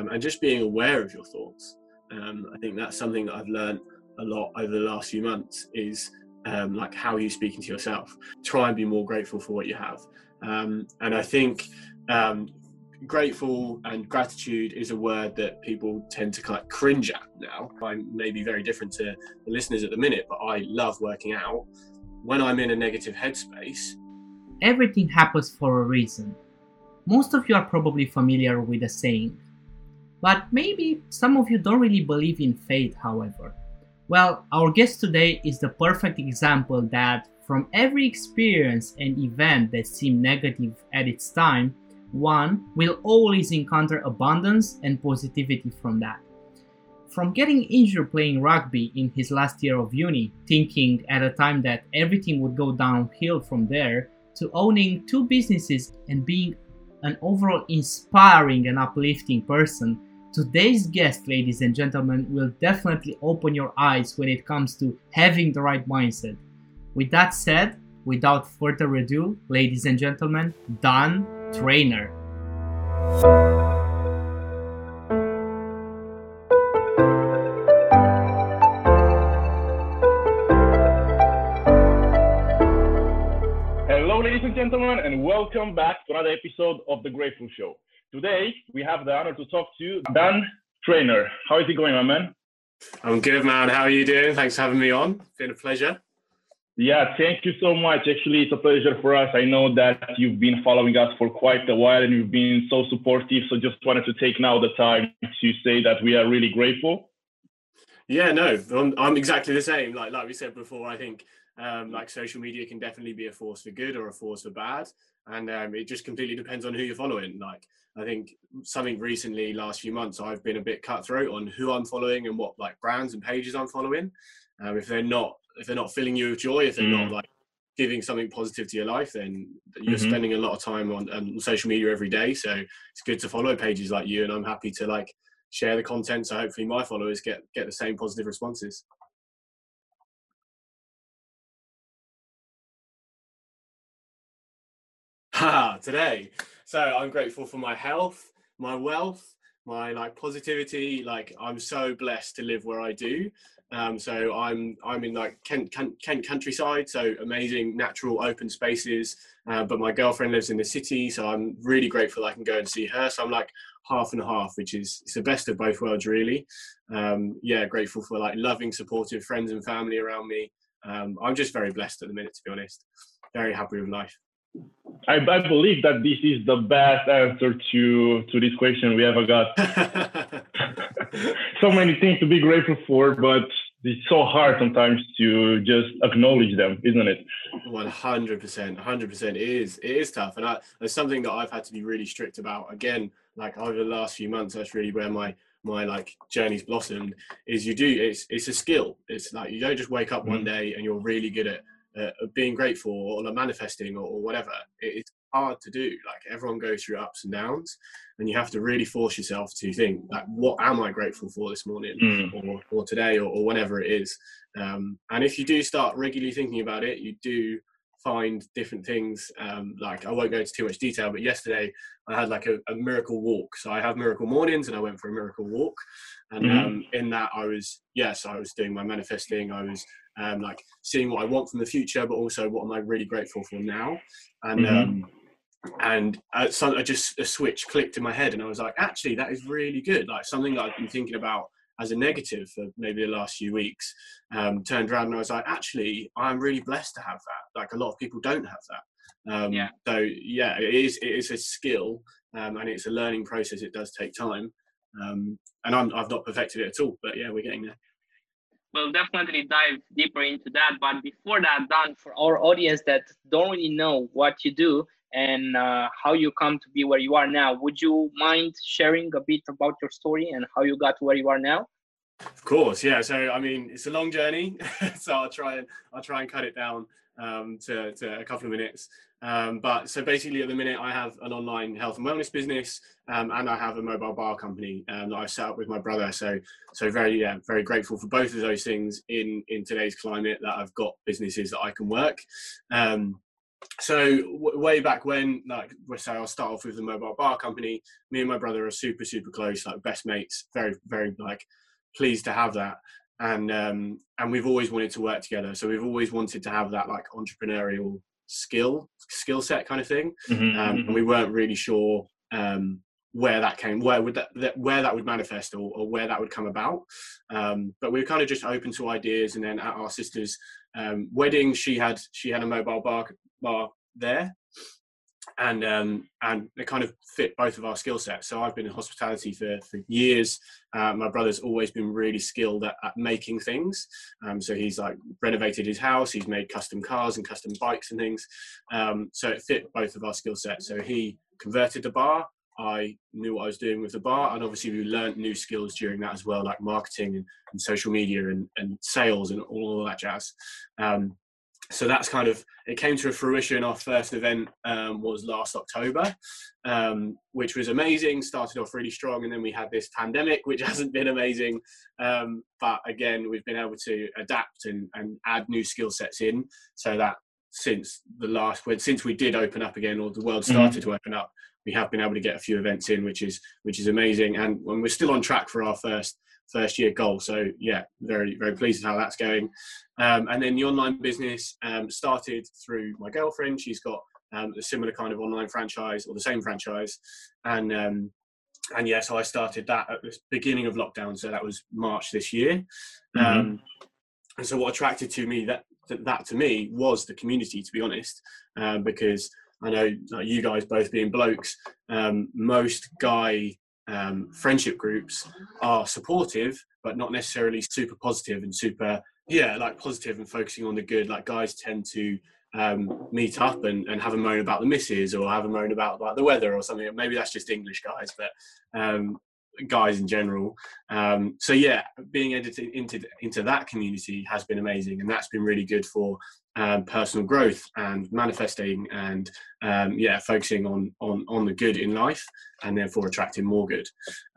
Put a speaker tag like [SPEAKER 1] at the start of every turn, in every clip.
[SPEAKER 1] um, and just being aware of your thoughts. Um, I think that's something that I've learned a lot over the last few months is um, like how are you speaking to yourself? Try and be more grateful for what you have. Um, and I think um, grateful and gratitude is a word that people tend to kind of cringe at now. I'm maybe very different to the listeners at the minute, but I love working out. When I'm in a negative headspace,
[SPEAKER 2] everything happens for a reason. Most of you are probably familiar with the saying, but maybe some of you don't really believe in fate, however. Well, our guest today is the perfect example that from every experience and event that seemed negative at its time, one will always encounter abundance and positivity from that. From getting injured playing rugby in his last year of uni, thinking at a time that everything would go downhill from there, to owning two businesses and being an overall inspiring and uplifting person, today's guest, ladies and gentlemen, will definitely open your eyes when it comes to having the right mindset. With that said, without further ado, ladies and gentlemen, Dan Trainer.
[SPEAKER 3] Hello, ladies and gentlemen, and welcome back to another episode of The Grateful Show. Today, we have the honor to talk to Dan Trainer. How is it going, my man?
[SPEAKER 1] I'm good, man. How are you doing? Thanks for having me on. It's been a pleasure.
[SPEAKER 3] Yeah, thank you so much. Actually, it's a pleasure for us. I know that you've been following us for quite a while and you've been so supportive. So just wanted to take now the time to say that we are really grateful.
[SPEAKER 1] Yeah, no, I'm, I'm exactly the same. Like like we said before, I think um, like social media can definitely be a force for good or a force for bad, and um, it just completely depends on who you're following. Like I think something recently, last few months, I've been a bit cutthroat on who I'm following and what like brands and pages I'm following. Um, if they're not if they're not filling you with joy, if they're mm. not like giving something positive to your life, then you're mm-hmm. spending a lot of time on, on social media every day. So it's good to follow pages like you, and I'm happy to like share the content. So hopefully my followers get get the same positive responses. Today, so I'm grateful for my health, my wealth, my like positivity. Like I'm so blessed to live where I do. Um, so I'm I'm in like Kent, Kent, Kent countryside, so amazing natural open spaces. Uh, but my girlfriend lives in the city, so I'm really grateful I can go and see her. So I'm like half and half, which is it's the best of both worlds, really. Um, yeah, grateful for like loving, supportive friends and family around me. Um, I'm just very blessed at the minute, to be honest. Very happy with life.
[SPEAKER 3] I, I believe that this is the best answer to to this question we ever got. so many things to be grateful for, but it's so hard sometimes to just acknowledge them, isn't it?
[SPEAKER 1] One hundred percent, hundred percent. It is. It is tough, and I, it's something that I've had to be really strict about. Again, like over the last few months, that's really where my my like journey's blossomed. Is you do it's it's a skill. It's like you don't just wake up one mm. day and you're really good at uh, being grateful or like manifesting or, or whatever. It, it's hard to do. Like everyone goes through ups and downs, and you have to really force yourself to think like, what am I grateful for this morning mm. or, or today or, or whenever it is. Um, and if you do start regularly thinking about it, you do find different things. Um, like I won't go into too much detail, but yesterday I had like a, a, miracle walk. So I have miracle mornings, and I went for a miracle walk. And mm-hmm. um, in that, I was yes, I was doing my manifesting. I was um, like seeing what I want from the future, but also what am I really grateful for now. And mm-hmm. um, and uh, so I just a switch clicked in my head, and I was like, actually, that is really good. Like something that I've been thinking about as a negative for maybe the last few weeks. Um, turned around and I was like, actually, I'm really blessed to have that. Like a lot of people don't have that. Um, yeah. So yeah, it is it is a skill um, and it's a learning process. It does take time, um, and I'm, I've not perfected it at all. But yeah, we're getting there
[SPEAKER 2] we'll definitely dive deeper into that. But before that, Dan, for our audience that don't really know what you do and uh, how you come to be where you are now, would you mind sharing a bit about your story and how you got to where you are now?
[SPEAKER 1] Of course, yeah. So I mean, it's a long journey, so I'll try and I'll try and cut it down um, to, to a couple of minutes. Um, but so basically, at the minute, I have an online health and wellness business, um, and I have a mobile bar company um, that I set up with my brother. So, so very, yeah, very grateful for both of those things in in today's climate that I've got businesses that I can work. Um, so w- way back when, like we say, I'll start off with the mobile bar company. Me and my brother are super, super close, like best mates. Very, very like pleased to have that, and um, and we've always wanted to work together. So we've always wanted to have that like entrepreneurial skill skill set kind of thing,
[SPEAKER 3] Mhm,
[SPEAKER 1] um, and we weren't really sure um, where that came, where would that, that where that would manifest, or, or where that would come about. Um, but we were kind of just open to ideas, and then at our sister's um, wedding, she had she had a mobile bar bar there, and um, and it kind of fit both of our skill sets. So I've been in hospitality for for years. Uh, my brother's always been really skilled at, at making things. Um, so he's like renovated his house. He's made custom cars and custom bikes and things. Um, so it fit both of our skill sets. So he converted the bar. I knew what I was doing with the bar, and obviously we learned new skills during that as well, like marketing and, and social media and, and sales and all of that jazz. Um, so that's kind of it came to a fruition. Our first event um, was last October, um, which was amazing. Started off really strong, and then we had this pandemic, which hasn't been amazing. Um, but again, we've been able to adapt and, and add new skill sets in, so that since the last since we did open up again, or the world
[SPEAKER 3] Mhm.
[SPEAKER 1] started to open up, we have been able to get a few events in, which is which is amazing. And when we're still on track for our first first year goal. So yeah, very very pleased with how that's going. Um, and then the online business um, started through my girlfriend. She's got um, a similar kind of online franchise or the same franchise, and um, and yeah, so I started that at the beginning of lockdown. So that was March this year.
[SPEAKER 3] Mhm.
[SPEAKER 1] Um, and so what attracted to me that that, to me was the community, to be honest, um, because I know like, you guys both being blokes, um, most guy um, friendship groups are supportive, but not necessarily super positive and super yeah like positive and focusing on the good. Like guys tend to um, meet up and, and have a moan about the misses or have a moan about like the weather or something. Maybe that's just English guys, but um, guys in general. Um, so yeah, being edited into into that community has been amazing, and that's been really good for um, personal growth and manifesting and um, yeah, focusing on on on the good in life, and therefore attracting more good.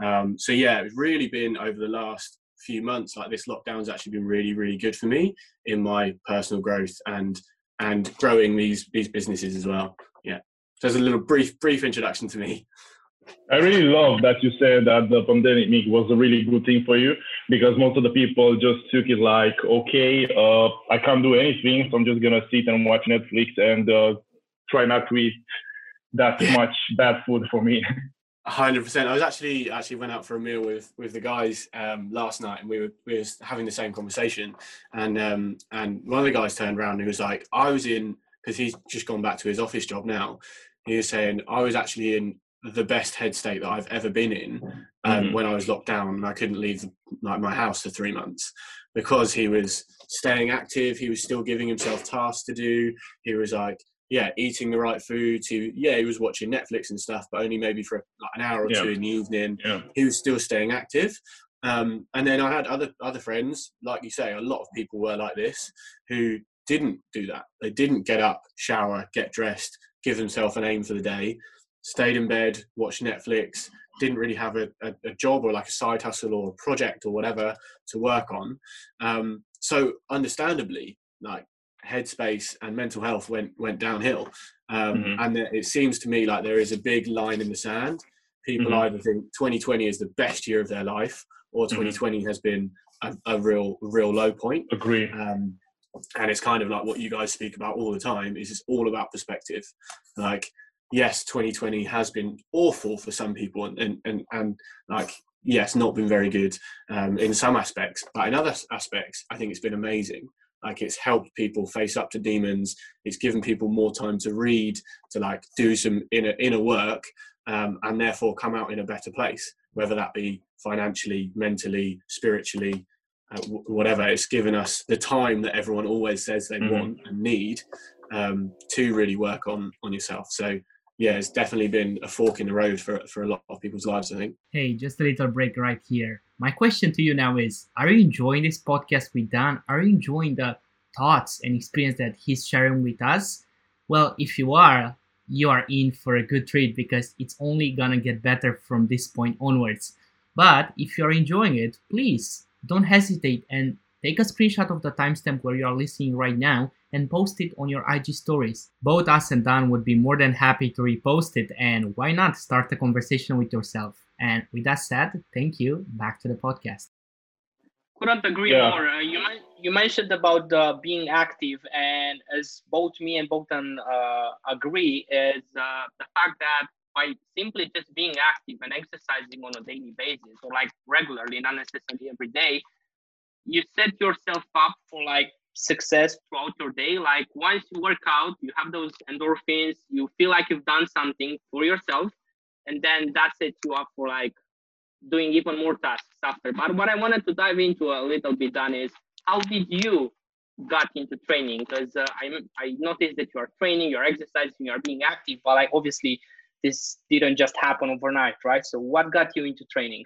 [SPEAKER 1] Um, so yeah, it's really been over the last few months like this lockdown's actually been really really good for me in my personal growth and and growing these these businesses as well yeah so there's a little brief brief introduction to me
[SPEAKER 3] I really love that you said that the pandemic was a really good thing for you because most of the people just took it like, okay, uh, I can't do anything, so I'm just gonna sit and watch Netflix and uh, try not to eat that much bad food for me.
[SPEAKER 1] hundred percent. I was actually actually went out for a meal with with the guys um, last night, and we were we were having the same conversation. And um, and one of the guys turned around and he was like, "I was in because he's just gone back to his office job now." He was saying, "I was actually in the best head state that I've ever been in um,
[SPEAKER 3] Mhm.
[SPEAKER 1] when I was locked down and I couldn't leave like my house for three months because he was staying active. He was still giving himself tasks to do. He was like." yeah, eating the right foods. He, yeah, he was watching Netflix and stuff, but only maybe for like an hour or
[SPEAKER 3] Yeah.
[SPEAKER 1] two in the evening.
[SPEAKER 3] Yeah.
[SPEAKER 1] He was still staying active. Um, and then I had other other friends, like you say, a lot of people were like this, who didn't do that. They didn't get up, shower, get dressed, give themselves an aim for the day, stayed in bed, watched Netflix, didn't really have a, a, a job or like a side hustle or a project or whatever to work on. Um, so understandably, like headspace and mental health went went downhill. Um,
[SPEAKER 3] Mhm.
[SPEAKER 1] And it seems to me like there is a big line in the sand. People
[SPEAKER 3] Mhm.
[SPEAKER 1] either think 2020 is the best year of their life, or 2020 has been a, a real real low point.
[SPEAKER 3] Agree.
[SPEAKER 1] Um, and it's kind of like what you guys speak about all the time is it's all about perspective. Like, yes, 2020 has been awful for some people, and and and, and like yes, not been very good um, in some aspects, but in other aspects, I think it's been amazing. Like it's helped people face up to demons. It's given people more time to read, to like do some inner inner work, um, and therefore come out in a better place. Whether that be financially, mentally, spiritually, uh, w- whatever. It's given us the time that everyone always says they
[SPEAKER 3] Mhm.
[SPEAKER 1] want and need um, to really work on on yourself. So yeah, it's definitely been a fork in the road for for a lot of people's lives. I think.
[SPEAKER 2] Hey, just a little break right here. My question to you now is Are you enjoying this podcast with Dan? Are you enjoying the thoughts and experience that he's sharing with us? Well, if you are, you are in for a good treat because it's only gonna get better from this point onwards. But if you're enjoying it, please don't hesitate and take a screenshot of the timestamp where you are listening right now and post it on your IG stories. Both us and Dan would be more than happy to repost it, and why not start a conversation with yourself? And with that said, thank you. Back to the podcast.
[SPEAKER 4] Couldn't agree yeah. more. Uh, you, you mentioned about uh, being active, and as both me and Bogdan uh, agree, is uh, the fact that by simply just being active and exercising on a daily basis, or like regularly, not necessarily every day, you set yourself up for like success throughout your day. Like once you work out, you have those endorphins, you feel like you've done something for yourself, and then that sets you up for like doing even more tasks after. But what I wanted to dive into a little bit, Dan, is how did you got into training? Because uh, I I noticed that you are training, you're exercising, you're being active, but like obviously this didn't just happen overnight, right? So what got you into training?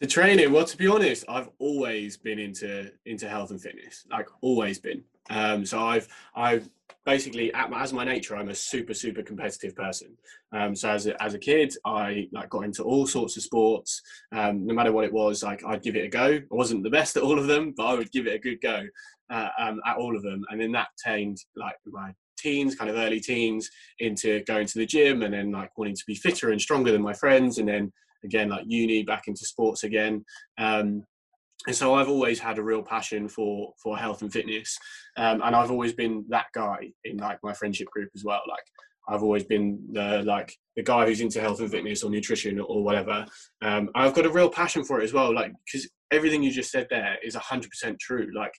[SPEAKER 1] To training, well, to be honest, I've always been into into health and fitness, like always been. Um, so I've I've basically as my nature i'm a super super competitive person. Um, so as a, as a kid i like got into all sorts of sports. Um, no matter what it was like i'd give it a go. I wasn't the best at all of them but i would give it a good go uh, um, at all of them. And then that tamed like my teens kind of early teens into going to the gym and then like wanting to be fitter and stronger than my friends. And then again like uni back into sports again um, and so I've always had a real passion for for health and fitness, um, and I've always been that guy in like my friendship group as well. Like I've always been the like the guy who's into health and fitness or nutrition or whatever. Um, I've got a real passion for it as well. Like because everything you just said there is hundred percent true. Like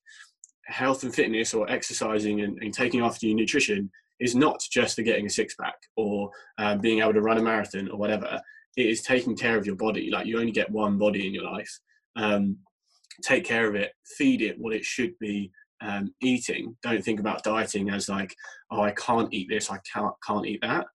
[SPEAKER 1] health and fitness or exercising and, and, taking after your nutrition is not just for getting a six pack or um, being able to run a marathon or whatever. It is taking care of your body. Like you only get one body in your life. Um, take care of it, feed it what it should be um, eating. Don't think about dieting as like, oh, I can't eat this, I can't can't eat that.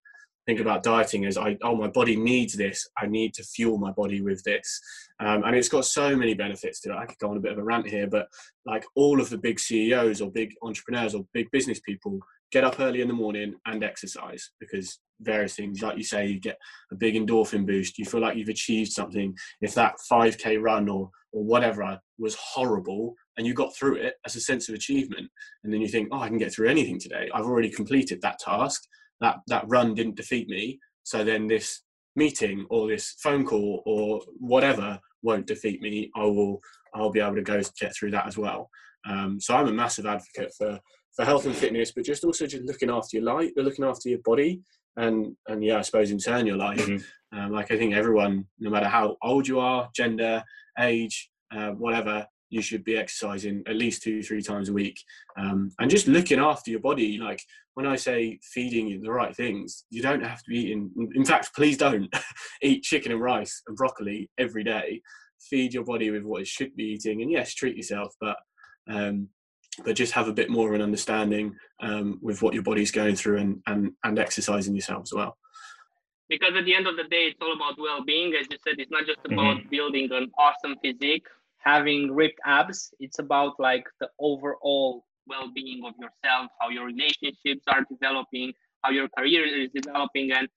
[SPEAKER 1] Think about dieting as I, oh, my body needs this. I need to fuel my body with this, um, and it's got so many benefits to it. I could go on a bit of a rant here, but like all of the big CEOs or big entrepreneurs or big business people get up early in the morning and exercise because various things. Like you say you get a big endorphin boost. You feel like you've achieved something. If that 5k run or or whatever was horrible and you got through it as a sense of achievement. And then you think oh i can get through anything today. I've already completed that task. That that run didn't defeat me. So then this meeting or this phone call or whatever won't defeat me. I will i'll be able to go get through that as well. Um, so i'm a massive advocate for for health and fitness but just also just looking after your life looking after your body and and yeah i suppose in turn your life mm-hmm. um, like i think everyone no matter how old you are gender age, uh, whatever, you should be exercising at least two, three times a week. Um, and just looking after your body. Like when I say feeding you the right things, you don't have to be eating, in fact, please don't eat chicken and rice and broccoli every day. Feed your body with what it should be eating. And yes, treat yourself, but um, but just have a bit more of an understanding um, with what your body's going through and, and, and exercising yourself as well
[SPEAKER 4] because at the end of the day, it's all about well-being. As you said, it's not just about mm-hmm. building an awesome physique, having ripped abs. It's about like the overall well-being of yourself, how your relationships are developing, how your career is developing, and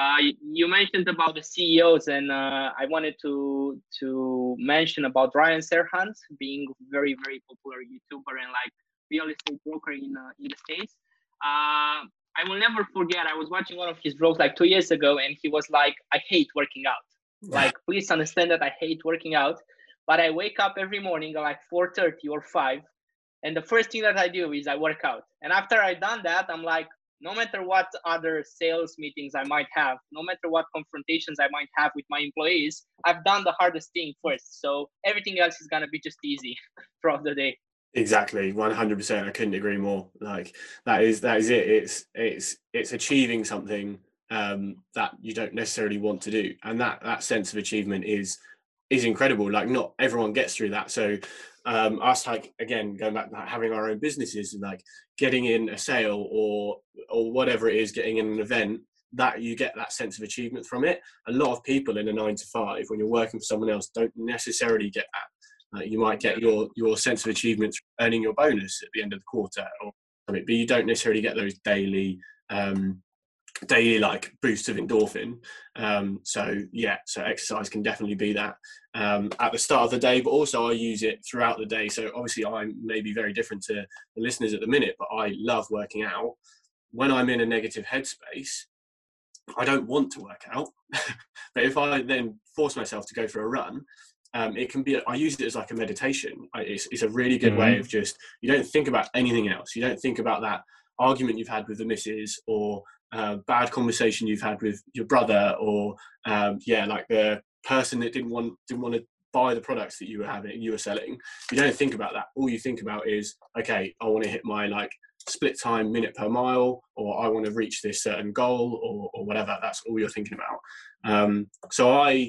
[SPEAKER 4] uh, you mentioned about the CEOs, and uh, I wanted to to mention about Ryan Serhant being very very popular YouTuber and like real estate broker in uh, in the states. Uh, I will never forget. I was watching one of his vlogs like two years ago, and he was like, "I hate working out. Like, please understand that I hate working out, but I wake up every morning at like 4:30 or 5, and the first thing that I do is I work out. And after I done that, I'm like, no matter what other sales meetings I might have, no matter what confrontations I might have with my employees, I've done the hardest thing first. So everything else is gonna be just easy throughout the day.
[SPEAKER 1] Exactly, one hundred percent. I couldn't agree more. Like that is that is it. It's it's it's achieving something um, that you don't necessarily want to do, and that that sense of achievement is is incredible. Like not everyone gets through that. So um, us like again going back to having our own businesses and like getting in a sale or or whatever it is, getting in an event that you get that sense of achievement from it. A lot of people in a nine to five, when you're working for someone else, don't necessarily get that you might get your your sense of achievement earning your bonus at the end of the quarter or something, but you don't necessarily get those daily um, daily like boost of endorphin. Um, so yeah, so exercise can definitely be that um, at the start of the day, but also I use it throughout the day. So obviously I may be very different to the listeners at the minute, but I love working out. When I'm in a negative headspace, I don't want to work out, but if I then force myself to go for a run, um, it can be. I use it as like a meditation. It's, it's a really good mm-hmm. way of just you don't think about anything else. You don't think about that argument you've had with the missus or bad conversation you've had with your brother or um, yeah like the person that didn't want didn't want to buy the products that you were having you were selling you don't think about that. All you think about is okay i want to hit my like split time minute per mile or i want to reach this certain goal or, or whatever. That's all you're thinking about. Um, so i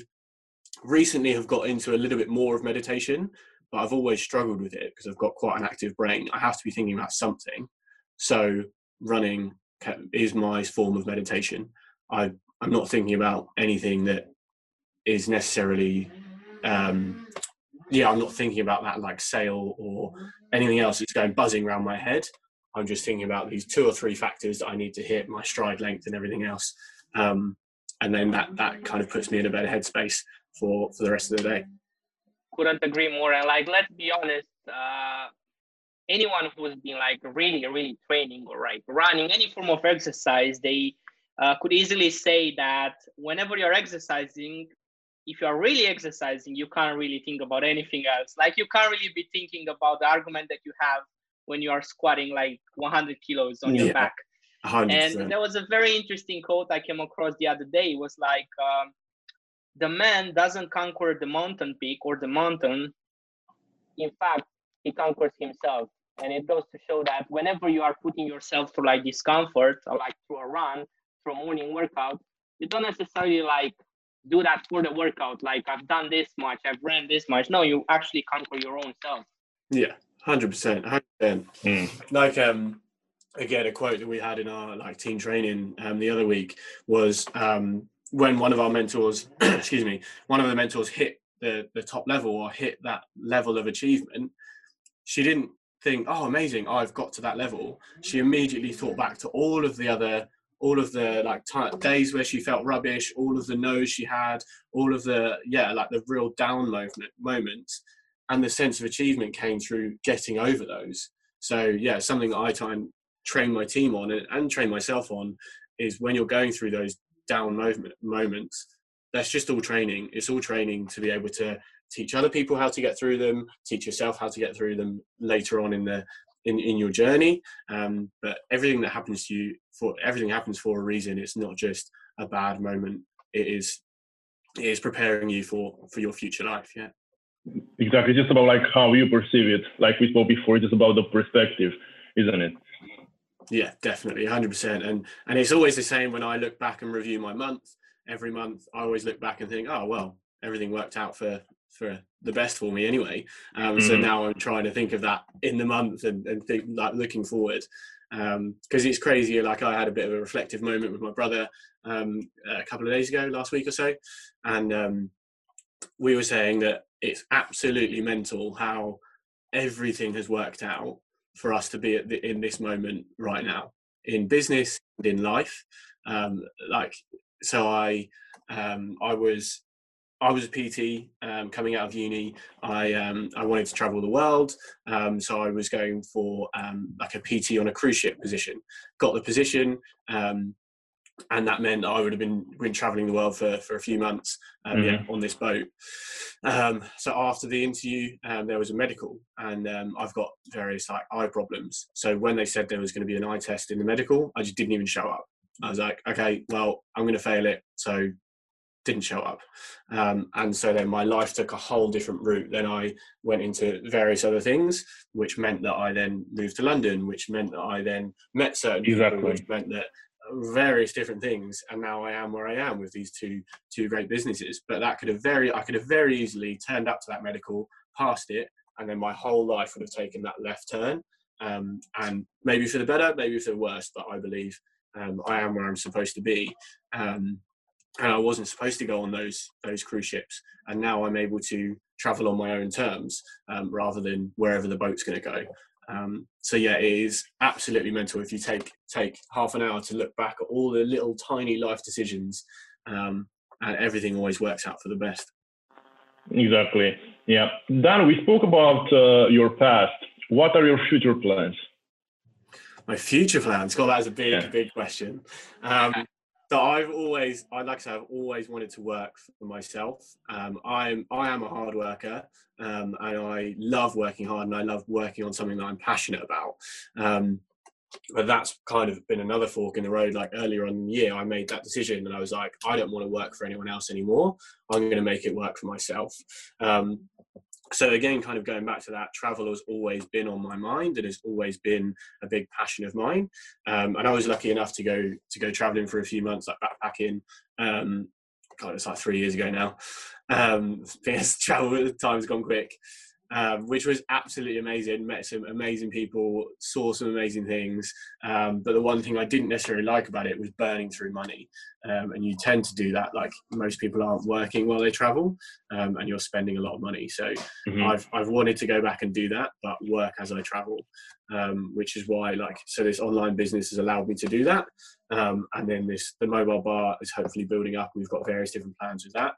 [SPEAKER 1] recently have got into a little bit more of meditation but i've always struggled with it because i've got quite an active brain. I have to be thinking about something. So running is my form of meditation. I I'm not thinking about anything that is necessarily um, yeah i'm not thinking about that like sale or anything else that's going buzzing around my head. I'm just thinking about these two or three factors that i need to hit my stride length and everything else. Um, and then that that kind of puts me in a better headspace for for the rest of the day.
[SPEAKER 4] Couldn't agree more. And like let's be honest uh, anyone who's been like really, really training or like running any form of exercise, they uh, could easily say that whenever you're exercising, if you are really exercising, you can't really think about anything else. Like you can't really be thinking about the argument that you have when you are squatting like 100 kilos on yeah, your back. 100%. And there was a very interesting quote I came across the other day. It was like, um, the man doesn't conquer the mountain peak or the mountain. In fact, he conquers himself and it goes to show that whenever you are putting yourself through like discomfort or like through a run through a morning workout you don't necessarily like do that for the workout like i've done this much i've ran this much. No you actually conquer your own self.
[SPEAKER 1] Yeah 100% 100% mm. like um again a quote that we had in our like team training um the other week was um when one of our mentors excuse me one of the mentors hit the the top level or hit that level of achievement she didn't think, oh, amazing, oh, I've got to that level, she mm. immediately thought back to all of the other, all of the like t- days where she felt rubbish, all of the no's she had, all of the, yeah, like the real down moment, moments. And the sense of achievement came through getting over those. So, yeah, something that I try and train my team on and, and train myself on is when you're going through those down moment, moments, that's just all training. It's all training to be able to teach other people how to get through them, teach yourself how to get through them later on in the in, in your journey. Um, but everything that happens to you for everything happens for a reason. It's not just a bad moment. It is it is preparing you for for your future life. Yeah.
[SPEAKER 3] Exactly. Just about like how you perceive it. Like we spoke before, just about the perspective, isn't it?
[SPEAKER 1] Yeah, definitely, hundred percent. And and it's always the same when I look back and review my month. Every month, I always look back and think, oh well, everything worked out for for the best for me anyway. Um, mm. So now I'm trying to think of that in the month and, and think like looking forward because um, it's crazy. Like I had a bit of a reflective moment with my brother um, a couple of days ago, last week or so, and um, we were saying that it's absolutely mental how everything has worked out for us to be at the, in this moment right now in business and in life. Um, like so, I um, I was I was a PT um, coming out of uni. I um, I wanted to travel the world, um, so I was going for um, like a PT on a cruise ship position. Got the position, um, and that meant I would have been been traveling the world for, for a few months um, mm-hmm. yeah, on this boat. so after the interview, there was a medical, and I've got various like eye problems. So when they said there was going to be an eye test in the medical, I just didn't even show up. I was like, okay, well, I'm going to fail it. So didn't show up. Um, and so then my life took a whole different route. Then I went into various other things, which meant that I then moved to London, which meant that I then met certain exactly. people, which meant that various different things. And now I am where I am with these two two great businesses. But that could have very I could have very easily turned up to that medical, passed it, and then my whole life would have taken that left turn. Um, and maybe for the better, maybe for the worse, but I believe um, I am where I'm supposed to be. Um, and I wasn't supposed to go on those those cruise ships. And now I'm able to travel on my own terms um, rather than wherever the boat's going to go. Um, so yeah, it is absolutely mental if you take take half an hour to look back at all the little tiny life decisions, um, and everything always works out for the best.
[SPEAKER 3] Exactly. Yeah. Dan, we spoke about uh, your past. What are your future plans?
[SPEAKER 1] My future plans. God, that is a big, yeah. big question. Um, so I've always, I like I said, I've always wanted to work for myself. Um, I'm, I am a hard worker, um, and I love working hard, and I love working on something that I'm passionate about. Um, but that's kind of been another fork in the road. Like earlier on in the year, I made that decision, and I was like, I don't want to work for anyone else anymore. I'm going to make it work for myself. Um, so again kind of going back to that travel has always been on my mind and has always been a big passion of mine. Um, and i was lucky enough to go to go traveling for a few months like backpacking um, God, it's like three years ago now. Um yes travel time's gone quick um, which was absolutely amazing. Met some amazing people, saw some amazing things. Um, but the one thing I didn't necessarily like about it was burning through money. Um, and you tend to do that, like most people aren't working while they travel, um, and you're spending a lot of money. So mm-hmm. I've I've wanted to go back and do that, but work as I travel, um, which is why like so this online business has allowed me to do that. Um, and then this the mobile bar is hopefully building up. We've got various different plans with that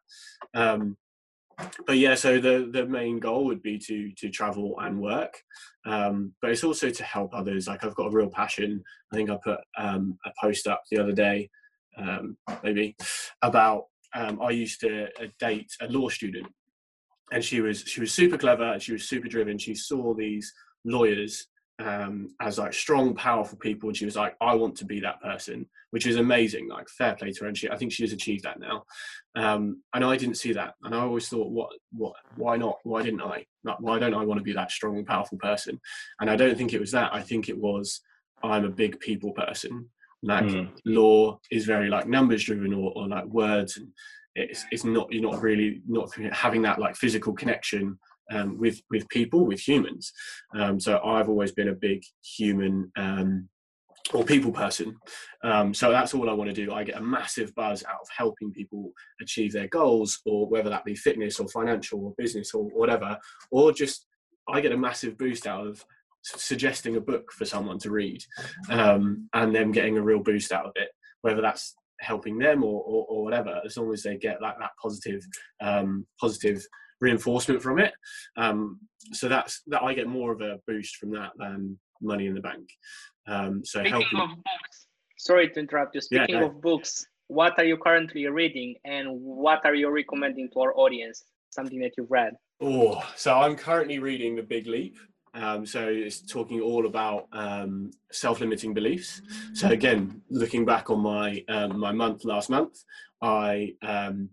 [SPEAKER 1] but yeah, so the the main goal would be to to travel and work, um, but it's also to help others. Like I've got a real passion. I think I put um, a post up the other day, um, maybe about um, I used to uh, date a law student, and she was she was super clever she was super driven. She saw these lawyers um, as like strong, powerful people, and she was like, "I want to be that person," which is amazing. Like fair play to her, and she, I think she has achieved that now. Um, and I didn't see that, and I always thought, "What? What? Why not? Why didn't I? Like, why don't I want to be that strong, powerful person?" And I don't think it was that. I think it was I'm a big people person. Like mm. law is very like numbers driven or, or like words, and it's it's not you're not really not having that like physical connection um, with with people, with humans. Um, so I've always been a big human um, or people person. Um, so that's all I want to do. I get a massive buzz out of helping people achieve their goals, or whether that be fitness or financial or business or whatever, or just I get a massive boost out of suggesting a book for someone to read um, and them getting a real boost out of it whether that's helping them or, or, or, whatever as long as they get like that positive um, positive reinforcement from it. Um, so that's that I get more of a boost from that than money in the bank. Um, so
[SPEAKER 4] Speaking
[SPEAKER 1] helping.
[SPEAKER 4] Of books, sorry to interrupt you. Speaking yeah, no. of books, what are you currently reading, and what are you recommending to our audience? Something that you've read.
[SPEAKER 1] Oh, so I'm currently reading The Big Leap. Um, so it's talking all about um, self-limiting beliefs. So again, looking back on my um, my month last month, I um,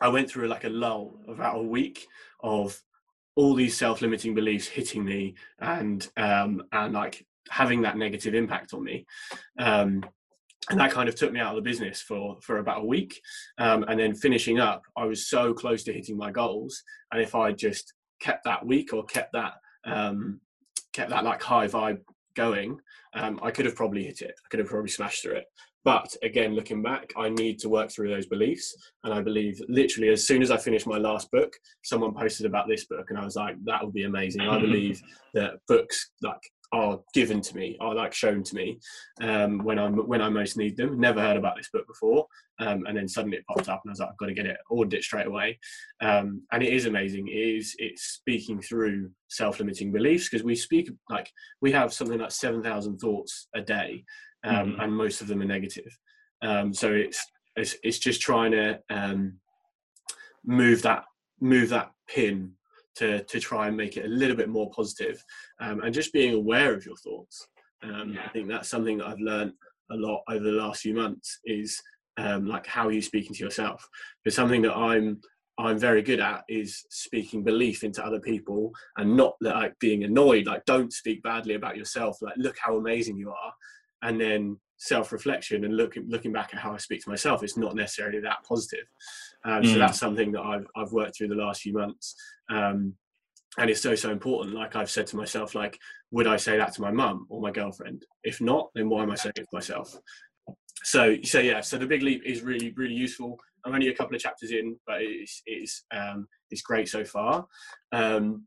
[SPEAKER 1] I went through like a lull about a week of all these self-limiting beliefs hitting me and um, and like having that negative impact on me. Um, and that kind of took me out of the business for for about a week. Um, and then finishing up, I was so close to hitting my goals. And if I just kept that week or kept that um, kept that like high vibe going, um, I could have probably hit it. I could have probably smashed through it. But again, looking back, I need to work through those beliefs. And I believe literally as soon as I finished my last book, someone posted about this book and I was like, that would be amazing. I believe that books like are given to me, are like shown to me um, when I'm when I most need them. Never heard about this book before, um, and then suddenly it popped up, and I was like, I've got to get it, ordered it straight away. Um, and it is amazing. It is it's speaking through self-limiting beliefs because we speak like we have something like seven thousand thoughts a day, um, mm-hmm. and most of them are negative. Um, so it's, it's it's just trying to um, move that move that pin to to try and make it a little bit more positive, um, and just being aware of your thoughts. Um, I think that's something that I've learned a lot over the last few months is um, like how are you speaking to yourself. But something that I'm I'm very good at is speaking belief into other people and not like being annoyed. Like don't speak badly about yourself. Like look how amazing you are and then self-reflection and looking looking back at how I speak to myself, it's not necessarily that positive. Um, mm. So that's something that I've I've worked through the last few months, um, and it's so so important. Like I've said to myself, like, would I say that to my mum or my girlfriend? If not, then why am I saying it to myself? So so yeah, so the big leap is really really useful. I'm only a couple of chapters in, but it's it's um, it's great so far. Um,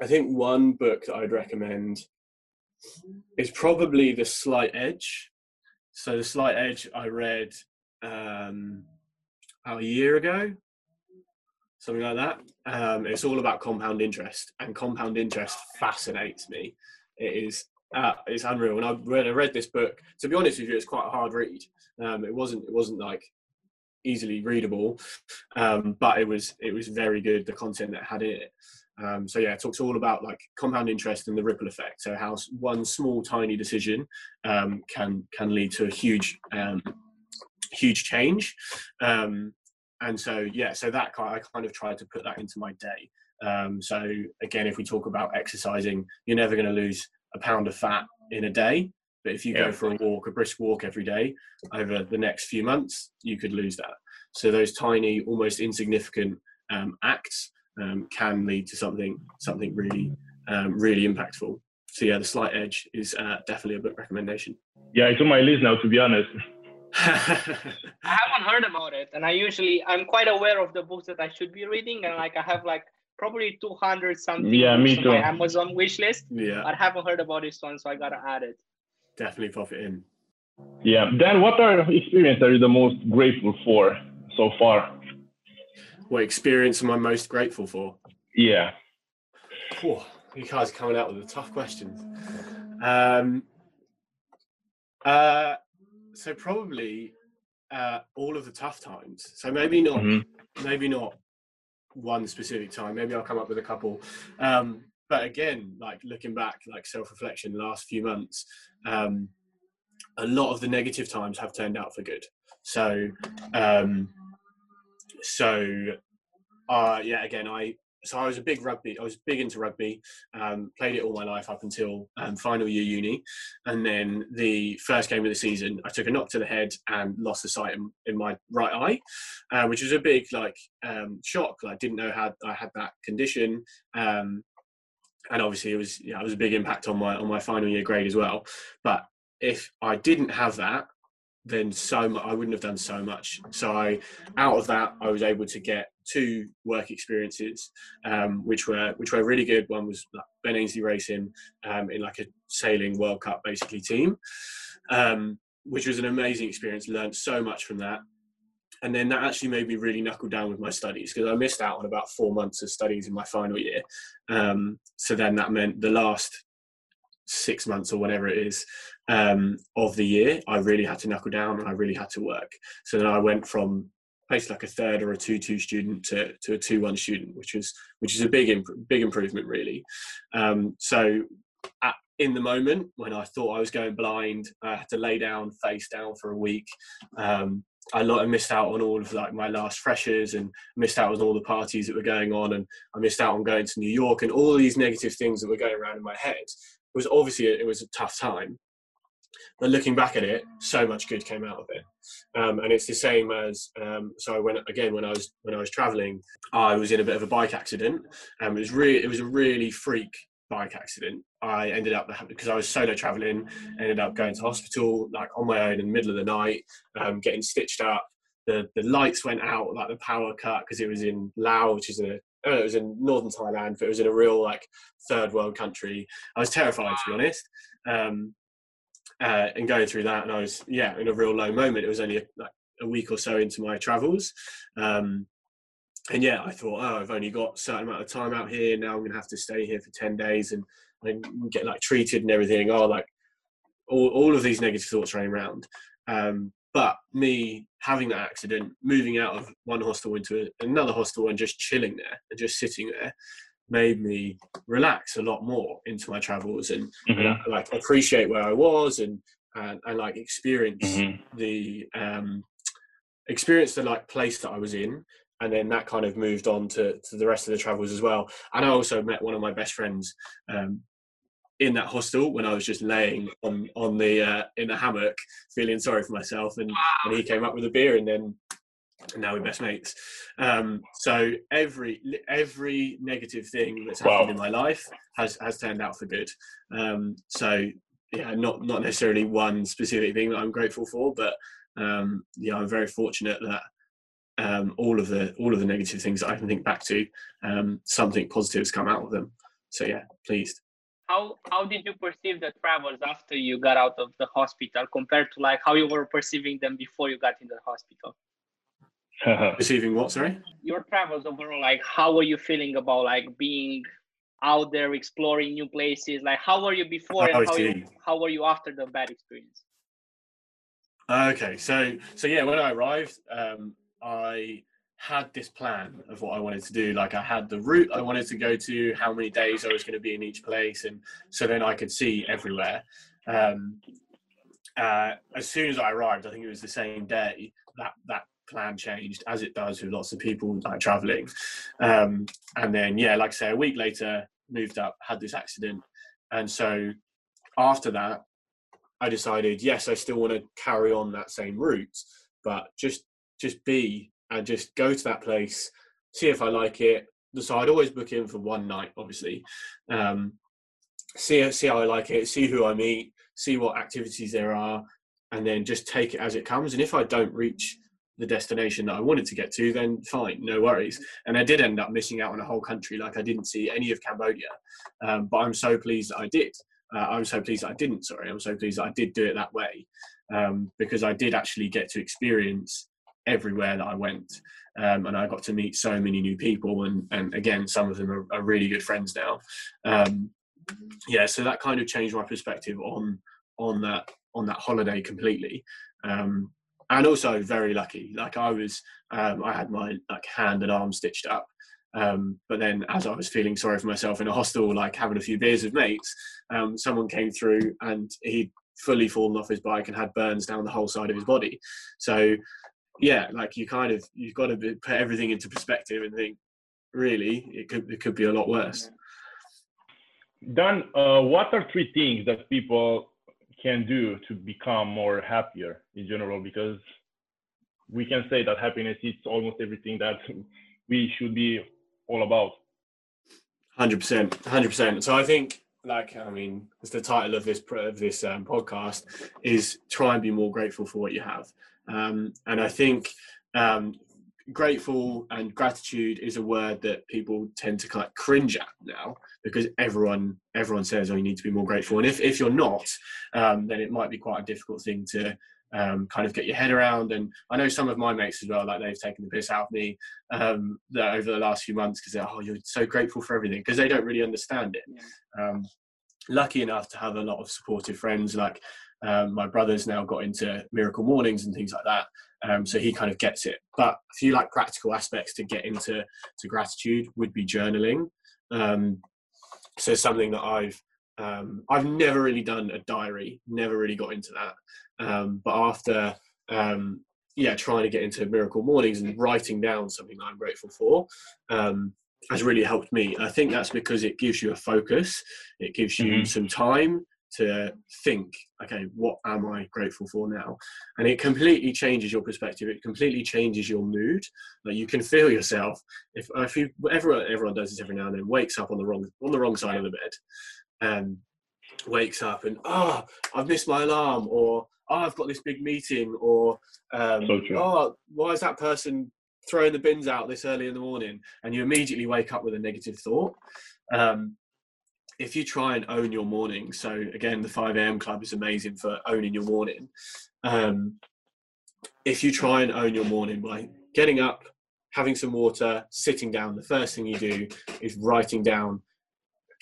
[SPEAKER 1] I think one book that I'd recommend is probably The Slight Edge. So, The Slight Edge I read um, about a year ago, something like that. Um, it's all about compound interest, and compound interest fascinates me. It is uh, it's unreal. And I read, I read this book. To be honest with you, it's quite a hard read. Um, it wasn't it wasn't like easily readable, um, but it was it was very good. The content that had it. Um, so yeah, it talks all about like compound interest and the ripple effect. So how one small tiny decision um, can can lead to a huge um, huge change. Um, and so yeah, so that I kind of tried to put that into my day. Um, so again, if we talk about exercising, you're never going to lose a pound of fat in a day. But if you yeah. go for a walk, a brisk walk every day over the next few months, you could lose that. So those tiny, almost insignificant um, acts um, can lead to something something really um, really impactful. So yeah, the slight edge is uh, definitely a book recommendation.
[SPEAKER 3] Yeah, it's on my list now. To be honest.
[SPEAKER 4] I haven't heard about it, and I usually I'm quite aware of the books that I should be reading, and like I have like probably 200 something
[SPEAKER 3] yeah, me too.
[SPEAKER 4] my Amazon wish list.
[SPEAKER 1] Yeah.
[SPEAKER 4] I haven't heard about this one, so I gotta add it.
[SPEAKER 1] Definitely pop it in.
[SPEAKER 3] Yeah. Dan, what are experience are you the most grateful for so far?
[SPEAKER 1] What experience am I most grateful for?
[SPEAKER 3] Yeah.
[SPEAKER 1] Oh, you guys are coming out with the tough questions. Um, uh, so probably uh, all of the tough times. So maybe not, mm-hmm. maybe not one specific time. Maybe I'll come up with a couple. Um, but again, like looking back, like self-reflection, last few months, um, a lot of the negative times have turned out for good. So, um, so, uh, yeah, again, I so I was a big rugby. I was big into rugby. Um, played it all my life up until um, final year uni, and then the first game of the season, I took a knock to the head and lost the sight in, in my right eye, uh, which was a big like um, shock. I didn't know how I had that condition, um, and obviously it was yeah, it was a big impact on my on my final year grade as well. But if I didn't have that, then so much, I wouldn't have done so much. So I, out of that, I was able to get two work experiences, um, which were which were really good. One was Ben Ainslie Racing um, in like a sailing World Cup basically team, um, which was an amazing experience. Learned so much from that, and then that actually made me really knuckle down with my studies because I missed out on about four months of studies in my final year. Um, so then that meant the last six months or whatever it is um, of the year, I really had to knuckle down and I really had to work. So then I went from basically like a third or a two two student to, to a two one student, which was which is a big imp- big improvement really. Um, so at, in the moment when I thought I was going blind, I had to lay down face down for a week. Um, I missed out on all of like my last freshers and missed out on all the parties that were going on and I missed out on going to New York and all these negative things that were going around in my head. It was obviously it was a tough time, but looking back at it, so much good came out of it. Um, and it's the same as um, so when again when I was when I was traveling, I was in a bit of a bike accident. and it was really it was a really freak bike accident. I ended up because I was solo traveling, ended up going to hospital like on my own in the middle of the night, um, getting stitched up. The the lights went out, like the power cut because it was in Laos, which is a oh, it was in northern Thailand, but it was in a real like third world country. I was terrified to be honest. Um, uh, and going through that, and I was yeah in a real low moment. It was only a, like a week or so into my travels, um, and yeah, I thought, oh, I've only got a certain amount of time out here. Now I'm gonna have to stay here for ten days and, and get like treated and everything. Oh, like all, all of these negative thoughts running around. Um, but me having that accident, moving out of one hostel into another hostel and just chilling there and just sitting there, made me relax a lot more into my travels and, mm-hmm. and like appreciate where I was and and, and like experience mm-hmm. the um, experience the like place that I was in and then that kind of moved on to, to the rest of the travels as well and I also met one of my best friends um, in that hostel when I was just laying on on the uh, in the hammock feeling sorry for myself and, and he came up with a beer and then and now we're best mates. Um, so every every negative thing that's happened wow. in my life has has turned out for good. Um, so yeah, not not necessarily one specific thing that I'm grateful for, but um, yeah, I'm very fortunate that um, all of the all of the negative things that I can think back to, um, something positive has come out of them. so yeah, pleased.
[SPEAKER 4] How how did you perceive the travels after you got out of the hospital compared to like how you were perceiving them before you got in the hospital?
[SPEAKER 1] Perceiving what? Sorry.
[SPEAKER 4] Your travels overall, like how were you feeling about like being out there exploring new places? Like how were you before
[SPEAKER 1] Oh, I
[SPEAKER 4] and how you, how were you after the bad experience?
[SPEAKER 1] Okay, so so yeah, when I arrived, um, I had this plan of what I wanted to do. Like I had the route I wanted to go to, how many days I was going to be in each place, and so then I could see everywhere. Um, uh, as soon as I arrived, I think it was the same day that that plan changed, as it does with lots of people like traveling. Um, and then yeah, like I say, a week later, moved up, had this accident, and so after that, I decided, yes, I still want to carry on that same route, but just just be and just go to that place, see if I like it. So I'd always book in for one night, obviously. Um, see see how I like it, see who I meet, see what activities there are, and then just take it as it comes. And if I don't reach the destination that I wanted to get to, then fine, no worries. And I did end up missing out on a whole country, like I didn't see any of Cambodia, um, but I'm so pleased that I did uh, I'm so pleased that I didn't. Sorry, I'm so pleased that I did do it that way um, because I did actually get to experience everywhere that I went, um, and I got to meet so many new people, and and again, some of them are, are really good friends now. Um, yeah, so that kind of changed my perspective on on that on that holiday completely. Um, and also very lucky. Like I was, um, I had my like hand and arm stitched up. Um, but then, as I was feeling sorry for myself in a hostel, like having a few beers with mates, um, someone came through and he'd fully fallen off his bike and had burns down the whole side of his body. So, yeah, like you kind of you've got to put everything into perspective and think, really, it could it could be a lot worse.
[SPEAKER 3] Dan, uh, what are three things that people can do to become more happier in general? Because we can say that happiness is almost everything that we should be all about.
[SPEAKER 1] Hundred percent, hundred percent. So I think, like, I mean, it's the title of this of this um, podcast is try and be more grateful for what you have, um, and I think um, grateful and gratitude is a word that people tend to kind of cringe at now because everyone everyone says, "Oh, you need to be more grateful," and if if you're not, um, then it might be quite a difficult thing to um, kind of get your head around. And I know some of my mates as well, like they've taken the piss out of me um, that over the last few months because they're, oh, you're so grateful for everything because they don't really understand it. Um, lucky enough to have a lot of supportive friends, like um, my brother's now got into miracle mornings and things like that. Um, so he kind of gets it. But a few like practical aspects to get into to gratitude would be journaling. Um, so something that I've um, I've never really done a diary, never really got into that. Um, but after, um, yeah, trying to get into Miracle Mornings and writing down something that I'm grateful for um, has really helped me. I think that's because it gives you a focus, it gives you
[SPEAKER 3] Mhm.
[SPEAKER 1] some time to think, okay, what am I grateful for now? And it completely changes your perspective. It completely changes your mood. Like you can feel yourself. If if you everyone everyone does this every now and then, wakes up on the wrong on the wrong side of the bed, and wakes up and ah, I've missed my alarm, or oh, I've got this big meeting, or um,
[SPEAKER 3] So
[SPEAKER 1] oh, why is that person throwing the bins out this early in the morning? And you immediately wake up with a negative thought. Um, if you try and own your morning, so again, the 5 a.m. club is amazing for owning your morning. Um, if you try and own your morning by getting up, having some water, sitting down, the first thing you do is writing down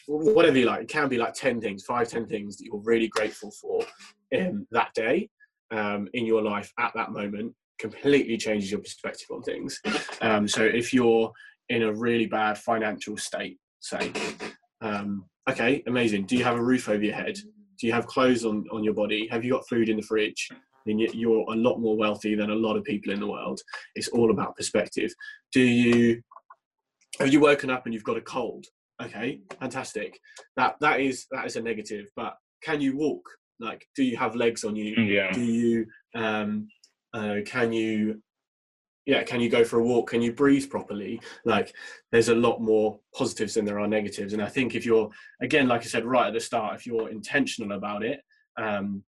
[SPEAKER 1] whatever you like. It can be like 10 things, five, 10 things that you're really grateful for in that day um, in your life at that moment completely changes your perspective on things. Um, so if you're in a really bad financial state, say, um, okay, amazing. Do you have a roof over your head? Do you have clothes on, on your body? Have you got food in the fridge? Then you- you're a lot more wealthy than a lot of people in the world. It's all about perspective. Do you have you woken up and you've got a cold? Okay, fantastic. That that is that is a negative. But can you walk? Like, do you have legs on you?
[SPEAKER 3] Yeah.
[SPEAKER 1] do you um uh, can you yeah can you go for a walk can you breathe properly like there's a lot more positives than there are negatives and i think if you're again like i said right at the start if you're intentional about it um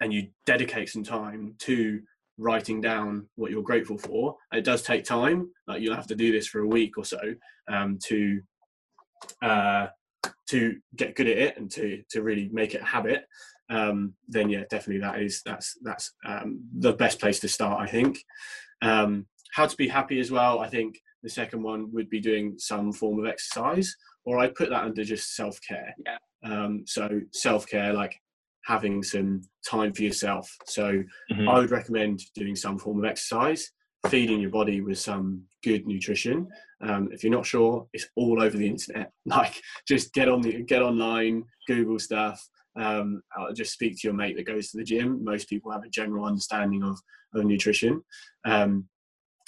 [SPEAKER 1] and you dedicate some time to writing down what you're grateful for it does take time like you'll have to do this for a week or so um to uh to get good at it and to to really make it a habit, um, then yeah, definitely that is that's that's um, the best place to start. I think. Um, how to be happy as well. I think the second one would be doing some form of exercise, or I'd put that under just self care.
[SPEAKER 4] Yeah.
[SPEAKER 1] Um, so self care, like having some time for yourself. So
[SPEAKER 3] Mhm.
[SPEAKER 1] I would recommend doing some form of exercise, feeding your body with some good nutrition. Um, if you're not sure, it's all over the internet. Like, just get on the get online, Google stuff. Um, I'll just speak to your mate that goes to the gym. Most people have a general understanding of of nutrition, um,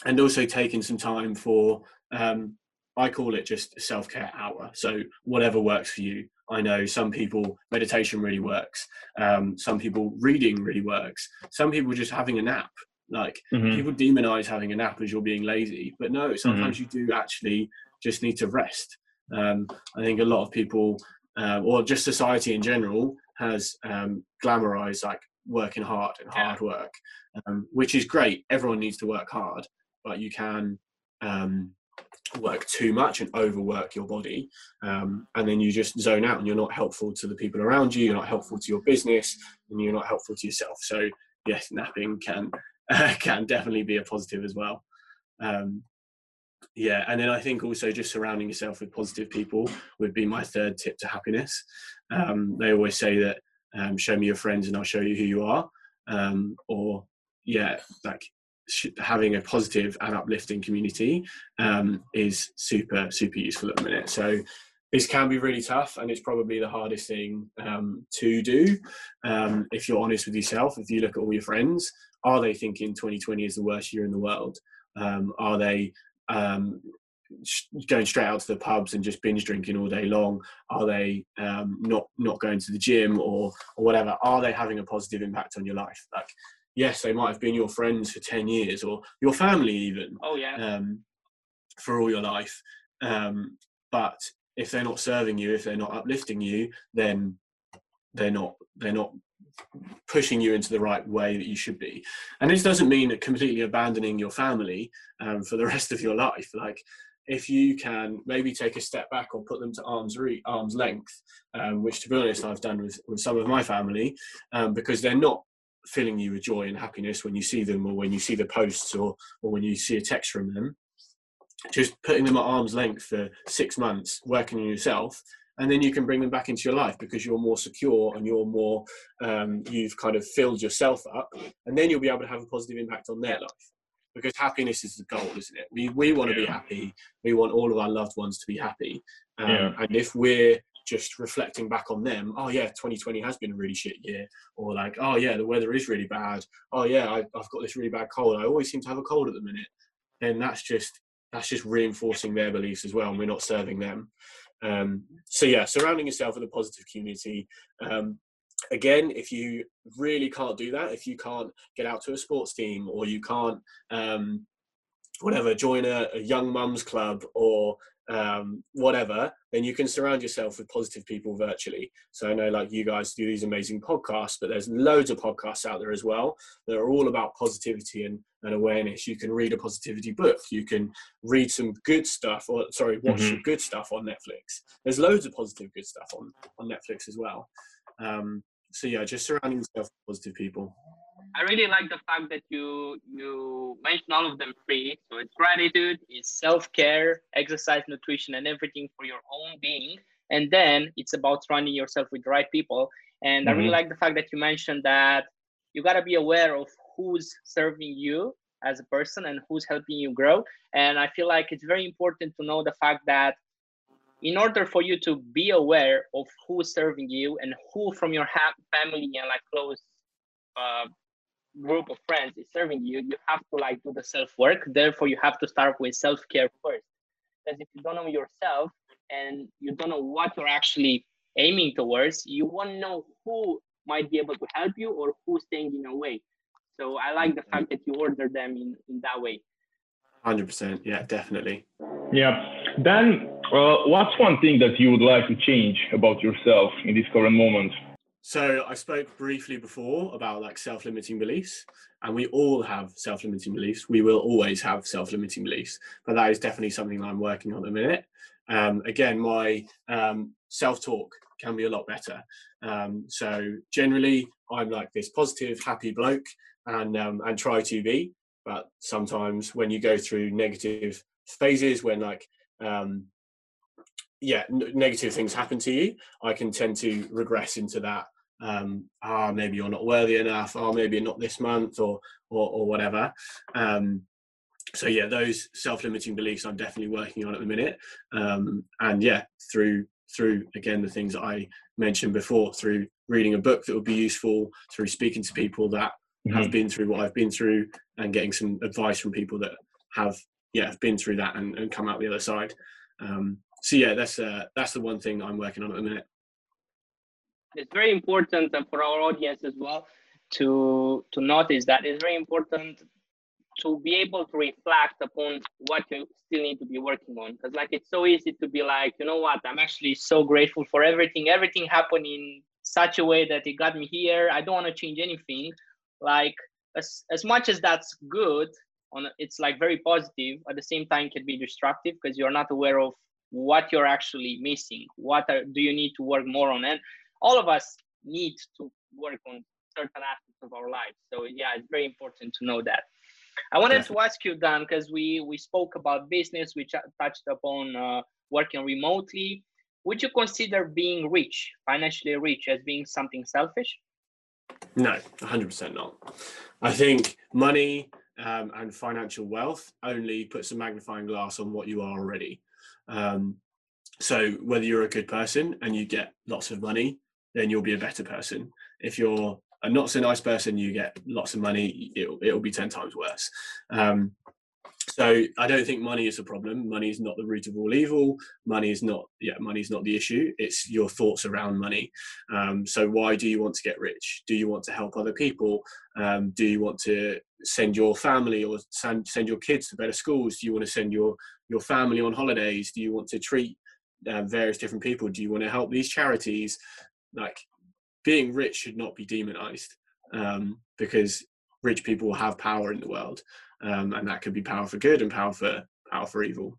[SPEAKER 1] and also taking some time for. Um, I call it just a self care hour. So whatever works for you. I know some people meditation really works. Um, some people reading really works. Some people just having a nap. Like
[SPEAKER 3] Mhm.
[SPEAKER 1] people demonize having a nap as you're being lazy, but no, sometimes you do actually just need to rest. Um, I think a lot of people, uh, or just society in general, has um, glamorized like working hard and
[SPEAKER 4] Yeah.
[SPEAKER 1] hard work, um, which is great. Everyone needs to work hard, but you can um, work too much and overwork your body, um, and then you just zone out, and you're not helpful to the people around you. You're not helpful to your business, and you're not helpful to yourself. So yes, napping can can definitely be a positive as well. Um, yeah, and then I think also just surrounding yourself with positive people would be my third tip to happiness. Um, they always say that um, show me your friends and I'll show you who you are. Um, or yeah, like sh- having a positive and uplifting community um, is super super useful at the minute. So this can be really tough, and it's probably the hardest thing um, to do. Um, if you're honest with yourself, if you look at all your friends, are they thinking 2020 is the worst year in the world? Um, are they um, going straight out to the pubs and just binge drinking all day long? Are they um, not not going to the gym or or whatever? Are they having a positive impact on your life? Like, yes, they might have been your friends for 10 years or your family even
[SPEAKER 4] Oh yeah.
[SPEAKER 1] um, for all your life. Um, but if they're not serving you, if they're not uplifting you, then they're not they're not pushing you into the right way that you should be. And this doesn't mean that completely abandoning your family um, for the rest of your life. Like if you can maybe take a step back or put them to arm's re- arm's length, um, which to be honest I've done with, with some of my family, um, because they're not filling you with joy and happiness when you see them or when you see the posts or or when you see a text from them just putting them at arm's length for six months working on yourself and then you can bring them back into your life because you're more secure and you're more um, you've kind of filled yourself up and then you'll be able to have a positive impact on their life. Because happiness is the goal isn't it? We, we want to be happy. We want all of our loved ones to be happy. Um,
[SPEAKER 3] Yeah.
[SPEAKER 1] and if we're just reflecting back on them oh yeah 2020 has been a really shit year or like oh yeah the weather is really bad. Oh yeah I, i've got this really bad cold. I always seem to have a cold at the minute. Then that's just that's just reinforcing their beliefs as well and we're not serving them um, so yeah surrounding yourself with a positive community. Um, again if you really can't do that if you can't get out to a sports team or you can't um, whatever join a, a young mums club or um, whatever then you can surround yourself with positive people virtually. So i know like you guys do these amazing podcasts but there's loads of podcasts out there as well that are all about positivity and, and awareness. You can read a positivity book. You can read some good stuff or sorry watch some good stuff on netflix. There's loads of positive good stuff on on netflix as well. Um, so yeah just surrounding yourself with positive people
[SPEAKER 4] I really like the fact that you you mentioned all of them free. So it's gratitude, it's self care, exercise, nutrition, and everything for your own being. And then it's about surrounding yourself with the right people. And I really
[SPEAKER 3] Mhm.
[SPEAKER 4] like the fact that you mentioned that you gotta be aware of who's serving you as a person and who's helping you grow. And I feel like it's very important to know the fact that in order for you to be aware of who's serving you and who from your ha- family and like close uh, group of friends is serving you, you have to like do the self work. Therefore, you have to start with self care first. Because if you don't know yourself and you don't know what you're actually aiming towards, you won't know who might be able to help you or who's staying in your way. So I like the fact that you order them in, in that way.
[SPEAKER 1] 100% yeah definitely
[SPEAKER 3] Yeah. Then, uh, what's one thing that you would like to change about yourself in this current moment?
[SPEAKER 1] So I spoke briefly before about like self-limiting beliefs, and we all have self-limiting beliefs. We will always have self-limiting beliefs, but that is definitely something I'm working on at the minute. um, again, my um, self-talk can be a lot better. Um, so generally, I'm like this positive, happy bloke, and um, and try to be. But sometimes when you go through negative phases, when like um, yeah, n- negative things happen to you, I can tend to regress into that. Um, ah, maybe you're not worthy enough. Or oh, maybe not this month, or or, or whatever. Um, so yeah, those self-limiting beliefs I'm definitely working on at the minute. Um, and yeah, through through again the things that I mentioned before, through reading a book that would be useful, through speaking to people that mm-hmm. have been through what I've been through, and getting some advice from people that have yeah have been through that and, and come out the other side. Um, so yeah, that's uh, that's the one thing I'm working on at the minute.
[SPEAKER 4] It's very important for our audience as well to to notice that it's very important to be able to reflect upon what you still need to be working on. Because like it's so easy to be like you know what? I'm actually so grateful for everything. Everything happened in such a way that it got me here. I don't want to change anything. Like as, as much as that's good on it's like very positive at the same time it can be destructive because you're not aware of what you're actually missing what are, do you need to work more on and all of us need to work on certain aspects of our lives so yeah it's very important to know that I wanted Definitely. to ask you, Dan, because we we spoke about business, we ch- touched upon uh, working remotely. Would you consider being rich, financially rich, as being something selfish?
[SPEAKER 1] No, 100% not. I think money um, and financial wealth only puts a magnifying glass on what you are already. Um, so whether you're a good person and you get lots of money, then you'll be a better person. If you're a not so nice person, you get lots of money, it'll, it'll be 10 times worse. Um, so I don't think money is a problem. Money is not the root of all evil. Money is not, yeah, money is not the issue. It's your thoughts around money. Um, so why do you want to get rich? Do you want to help other people? Um, do you want to send your family or send, send your kids to better schools? Do you want to send your your family on holidays? Do you want to treat uh, various different people? Do you want to help these charities? Like being rich should not be demonized um, because rich people have power in the world, um, and that could be power for good and power for power for evil.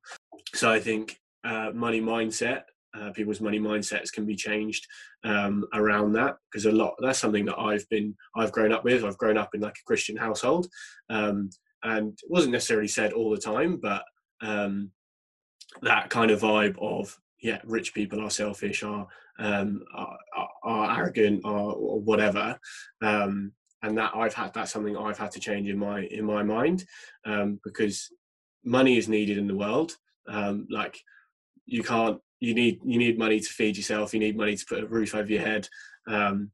[SPEAKER 1] So I think uh, money mindset, uh, people's money mindsets can be changed um, around that because a lot that's something that I've been I've grown up with. I've grown up in like a Christian household, um, and it wasn't necessarily said all the time, but um, that kind of vibe of yeah, rich people are selfish, are um, are, are, arrogant, or, whatever. Um, and that I've had that's something I've had to change in my in my mind um, because money is needed in the world. Um, like you can't you need you need money to feed yourself. You need money to put a roof over your head. Um,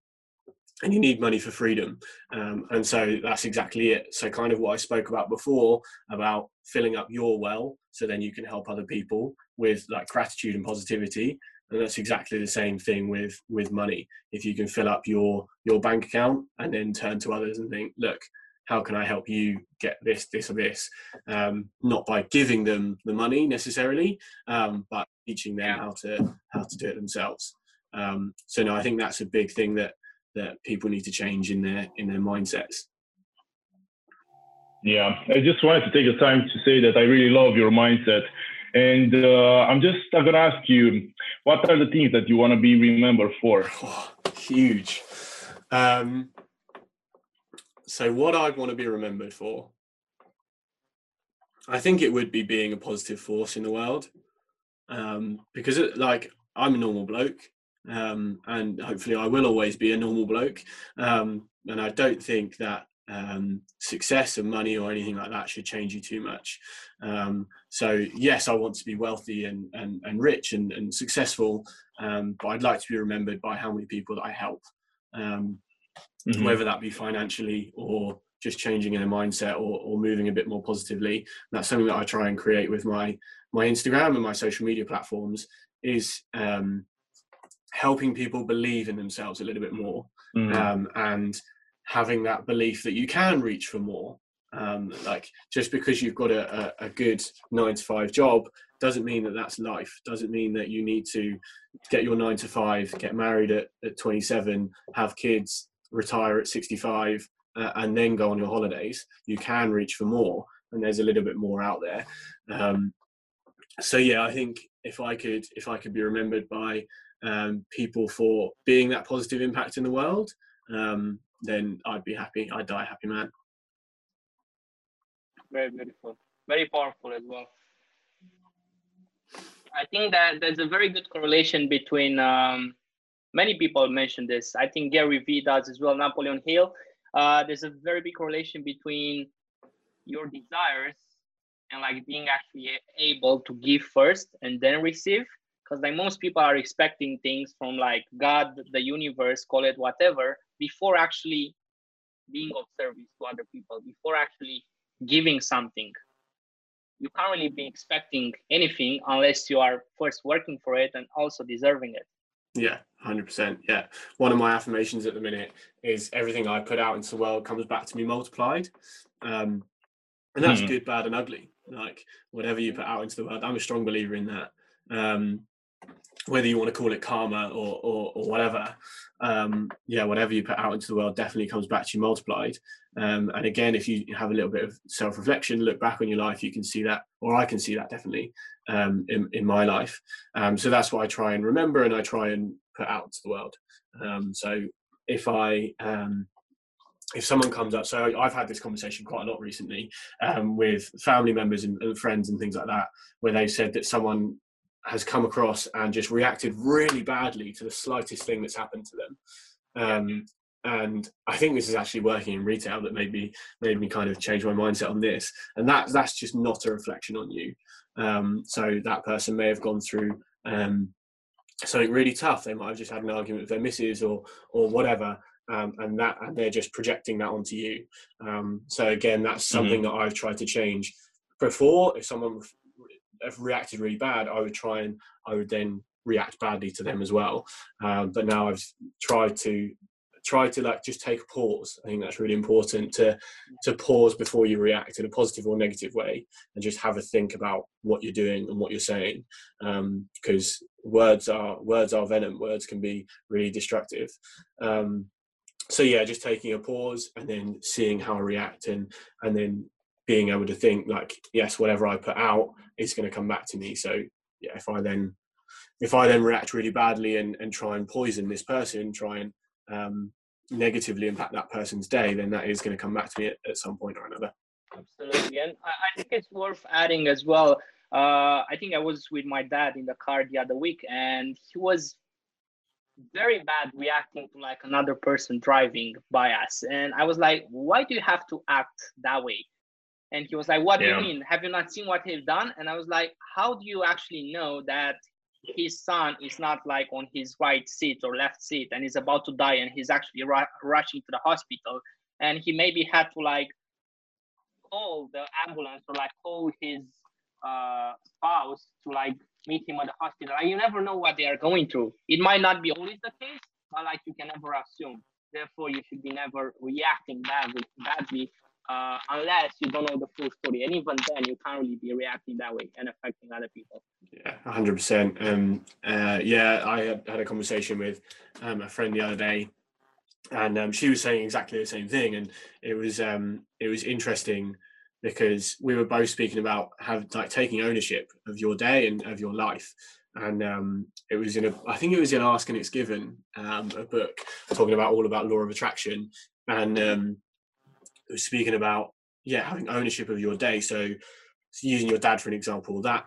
[SPEAKER 1] and you need money for freedom. Um, and so that's exactly it. So, kind of what I spoke about before about filling up your well so then you can help other people with like gratitude and positivity. And that's exactly the same thing with with money. If you can fill up your your bank account and then turn to others and think, look, how can I help you get this, this, or this? Um, not by giving them the money necessarily, um, but teaching them how to how to do it themselves. Um, so no, I think that's a big thing that that people need to change in their in their mindsets.
[SPEAKER 3] Yeah, I just wanted to take the time to say that I really love your mindset, and uh, I'm just I'm gonna ask you, what are the things that you want to be remembered for?
[SPEAKER 1] Oh, huge. Um, so what I'd want to be remembered for, I think it would be being a positive force in the world, um, because it, like I'm a normal bloke um, and hopefully I will always be a normal bloke. Um, and I don't think that um, success and money or anything like that should change you too much. Um, so yes, I want to be wealthy and and, and rich and, and successful, um, but I'd like to be remembered by how many people that I help, um, mm-hmm. whether that be financially or just changing in a mindset or, or moving a bit more positively. And that's something that I try and create with my my Instagram and my social media platforms. Is um, helping people believe in themselves a little bit more mm. um, and having that belief that you can reach for more. Um, like just because you've got a, a, a, good nine to five job doesn't mean that that's life. Doesn't mean that you need to get your nine to five get married at, at 27 have kids retire at 65 uh, and then go on your holidays. You can reach for more and there's a little bit more out there. Um, so yeah, I think if I could if I could be remembered by um, people for being that positive impact in the world, um, then I'd be happy. I'd die happy man.
[SPEAKER 4] Very beautiful, very powerful as well. I think that there's a very good correlation between um, many people mentioned this. I think Gary Vee does as well, Napoleon Hill. Uh, there's a very big correlation between your desires and like being actually able to give first and then receive because like most people are expecting things from like god the universe call it whatever before actually being of service to other people before actually giving something. You can't really be expecting anything unless you are first working for it and also deserving it.
[SPEAKER 1] Yeah 100% yeah. One of my affirmations at the minute is everything i put out into the world comes back to me multiplied um, and that's mm. good bad and ugly. Like whatever you put out into the world i'm a strong believer in that. Um, whether you want to call it karma or or, or whatever um, yeah whatever you put out into the world definitely comes back to you multiplied. Um, and again if you have a little bit of self-reflection look back on your life you can see that or i can see that definitely um, in, in my life. Um, so that's what i try and remember and i try and put out to the world. Um, so if i um, if someone comes up, so I've had this conversation quite a lot recently um, with family members and, friends and things like that, where they said that someone has come across and just reacted really badly to the slightest thing that's happened to them. Um, and I think this is actually working in retail that made me made me kind of change my mindset on this. And that that's just not a reflection on you. Um, so that person may have gone through um, something really tough. They might have just had an argument with their missus or or whatever, um, and that and they're just projecting that onto you. Um, so again, that's something mm-hmm. that I've tried to change. Before, if someone have reacted really bad, I would try and I would then react badly to them as well. Um, but now I've tried to try to like just take a pause. I think that's really important to to pause before you react in a positive or negative way, and just have a think about what you're doing and what you're saying, because um, words are words are venom. Words can be really destructive. Um, so yeah, just taking a pause and then seeing how I react and and then being able to think like yes whatever i put out is going to come back to me. So yeah if i then if i then react really badly and, and try and poison this person try and um, negatively impact that person's day then that is going to come back to me at, at some point or another.
[SPEAKER 4] Absolutely. And I, think it's worth adding as well uh, i think i was with my dad in the car the other week and he was very bad reacting to like another person driving by us. And i was like why do you have to act that way and he was like, What yeah. do you mean? Have you not seen what he's done? And I was like, How do you actually know that his son is not like on his right seat or left seat and he's about to die and he's actually ru- rushing to the hospital? And he maybe had to like call the ambulance or like call his uh, spouse to like meet him at the hospital. And you never know what they are going through. It might not be always the case, but like you can never assume. Therefore, you should be never reacting badly, badly uh, unless you don't know the full story. And even then, you can't really be reacting that way and affecting other people.
[SPEAKER 1] Yeah, 100%. Um, uh, yeah, I had, a conversation with um, a friend the other day, and um, she was saying exactly the same thing. And it was um, it was interesting because we were both speaking about have like taking ownership of your day and of your life. And um, it was in a, I think it was in Ask and It's Given, um, a book talking about all about law of attraction. And um, was speaking about yeah having ownership of your day. So using your dad for an example, that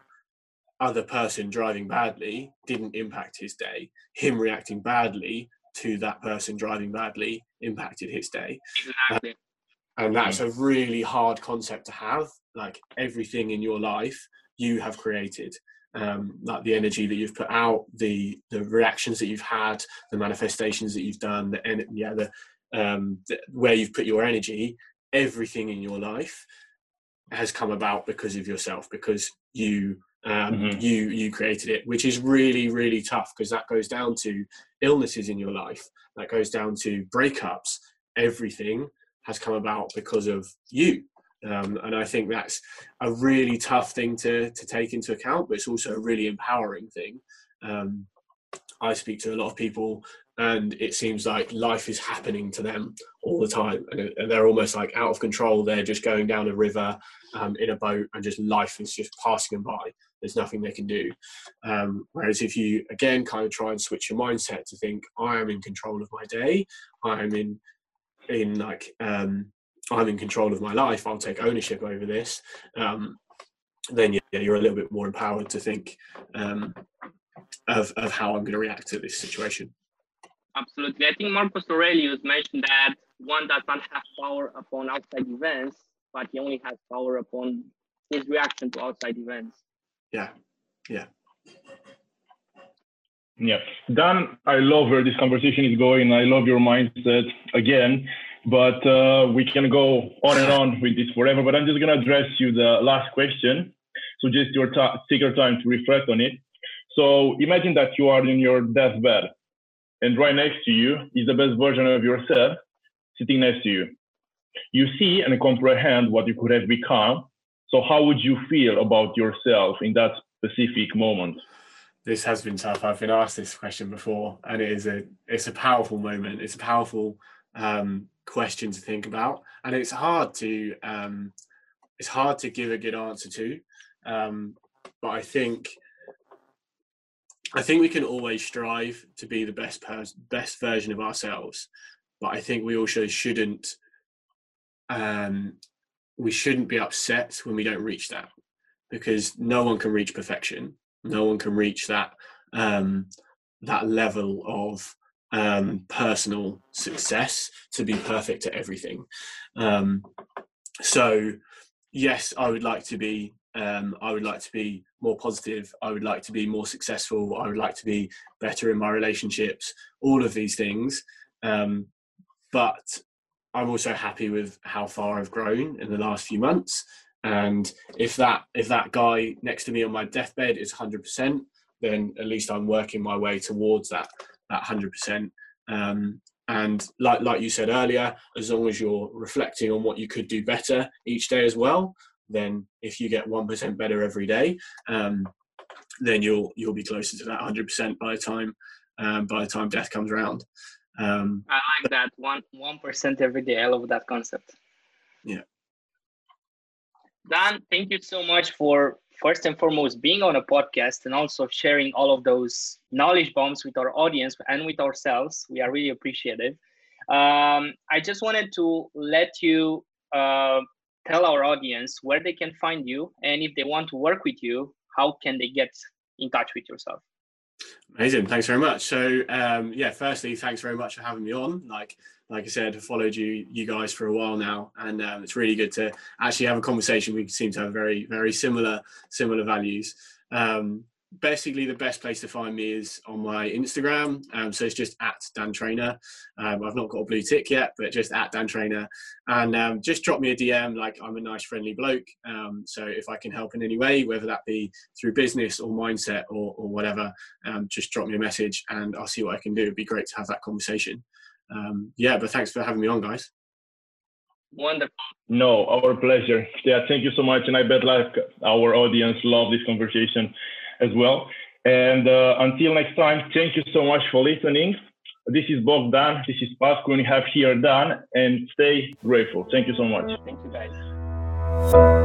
[SPEAKER 1] other person driving badly didn't impact his day. Him reacting badly to that person driving badly impacted his day.
[SPEAKER 4] Exactly.
[SPEAKER 1] Uh, and that's a really hard concept to have. Like everything in your life, you have created. Um, like the energy that you've put out, the the reactions that you've had, the manifestations that you've done, the yeah, the um, the, where you've put your energy, everything in your life has come about because of yourself, because you um, mm-hmm. you you created it, which is really really tough because that goes down to illnesses in your life, that goes down to breakups. Everything has come about because of you. Um, and I think that's a really tough thing to, to take into account, but it's also a really empowering thing. Um, I speak to a lot of people and it seems like life is happening to them all the time and, they're almost like out of control they're just going down a river um, in a boat and just life is just passing them by there's nothing they can do. Um, whereas if you again kind of try and switch your mindset to think, I am in control of my day, I am in in like um, I'm in control of my life. I'll take ownership over this. Um, then yeah, you're a little bit more empowered to think um, of of how I'm going to react to this situation.
[SPEAKER 4] Absolutely, I think Marcus Aurelius mentioned that one does not have power upon outside events, but he only has power upon his reaction to outside events.
[SPEAKER 1] Yeah, yeah.
[SPEAKER 3] Yeah, Dan, I love where this conversation is going. I love your mindset again, but uh, we can go on and on with this forever. But I'm just gonna address you the last question. So just your ta- take your time to reflect on it. So imagine that you are in your deathbed, and right next to you is the best version of yourself sitting next to you. You see and comprehend what you could have become. So how would you feel about yourself in that specific moment?
[SPEAKER 1] this has been tough. I've been asked this question before, and it is a it's a powerful moment. It's a powerful um, question to think about, and it's hard to um, it's hard to give a good answer to. Um, but I think I think we can always strive to be the best person, best version of ourselves. But I think we also shouldn't um, we shouldn't be upset when we don't reach that because no one can reach perfection no one can reach that um, that level of um, personal success to be perfect at everything. Um, so, yes, I would like to be. Um, I would like to be more positive. I would like to be more successful. I would like to be better in my relationships. All of these things, um, but I'm also happy with how far I've grown in the last few months and if that if that guy next to me on my deathbed is 100% then at least i'm working my way towards that that 100% um, and like like you said earlier as long as you're reflecting on what you could do better each day as well then if you get 1% better every day um, then you'll you'll be closer to that 100% by the time um, by the time death comes around
[SPEAKER 4] um, i like that one one percent every day i love that concept
[SPEAKER 1] yeah
[SPEAKER 4] Dan, thank you so much for first and foremost being on a podcast and also sharing all of those knowledge bombs with our audience and with ourselves. We are really appreciative. Um, I just wanted to let you uh, tell our audience where they can find you and if they want to work with you, how can they get in touch with yourself?
[SPEAKER 1] Amazing. Thanks very much. So, um, yeah, firstly, thanks very much for having me on. Like, like I said, I've followed you you guys for a while now, and um, it's really good to actually have a conversation. We seem to have very very similar similar values. Um, basically, the best place to find me is on my Instagram. Um, so it's just at Dan Trainer. Um, I've not got a blue tick yet, but just at Dan Trainer, and um, just drop me a DM. Like I'm a nice friendly bloke. Um, so if I can help in any way, whether that be through business or mindset or, or whatever, just drop me a message, and I'll see what I can do. It'd be great to have that conversation um, yeah, but thanks for having me on, guys.
[SPEAKER 4] Wonderful.
[SPEAKER 3] No, our pleasure. Yeah, thank you so much. And I bet like our audience love this conversation as well. And uh, until next time, thank you so much for listening. This is Bogdan. This is Pascu. We have here Dan. And stay grateful. Thank you so much.
[SPEAKER 4] Thank you, guys.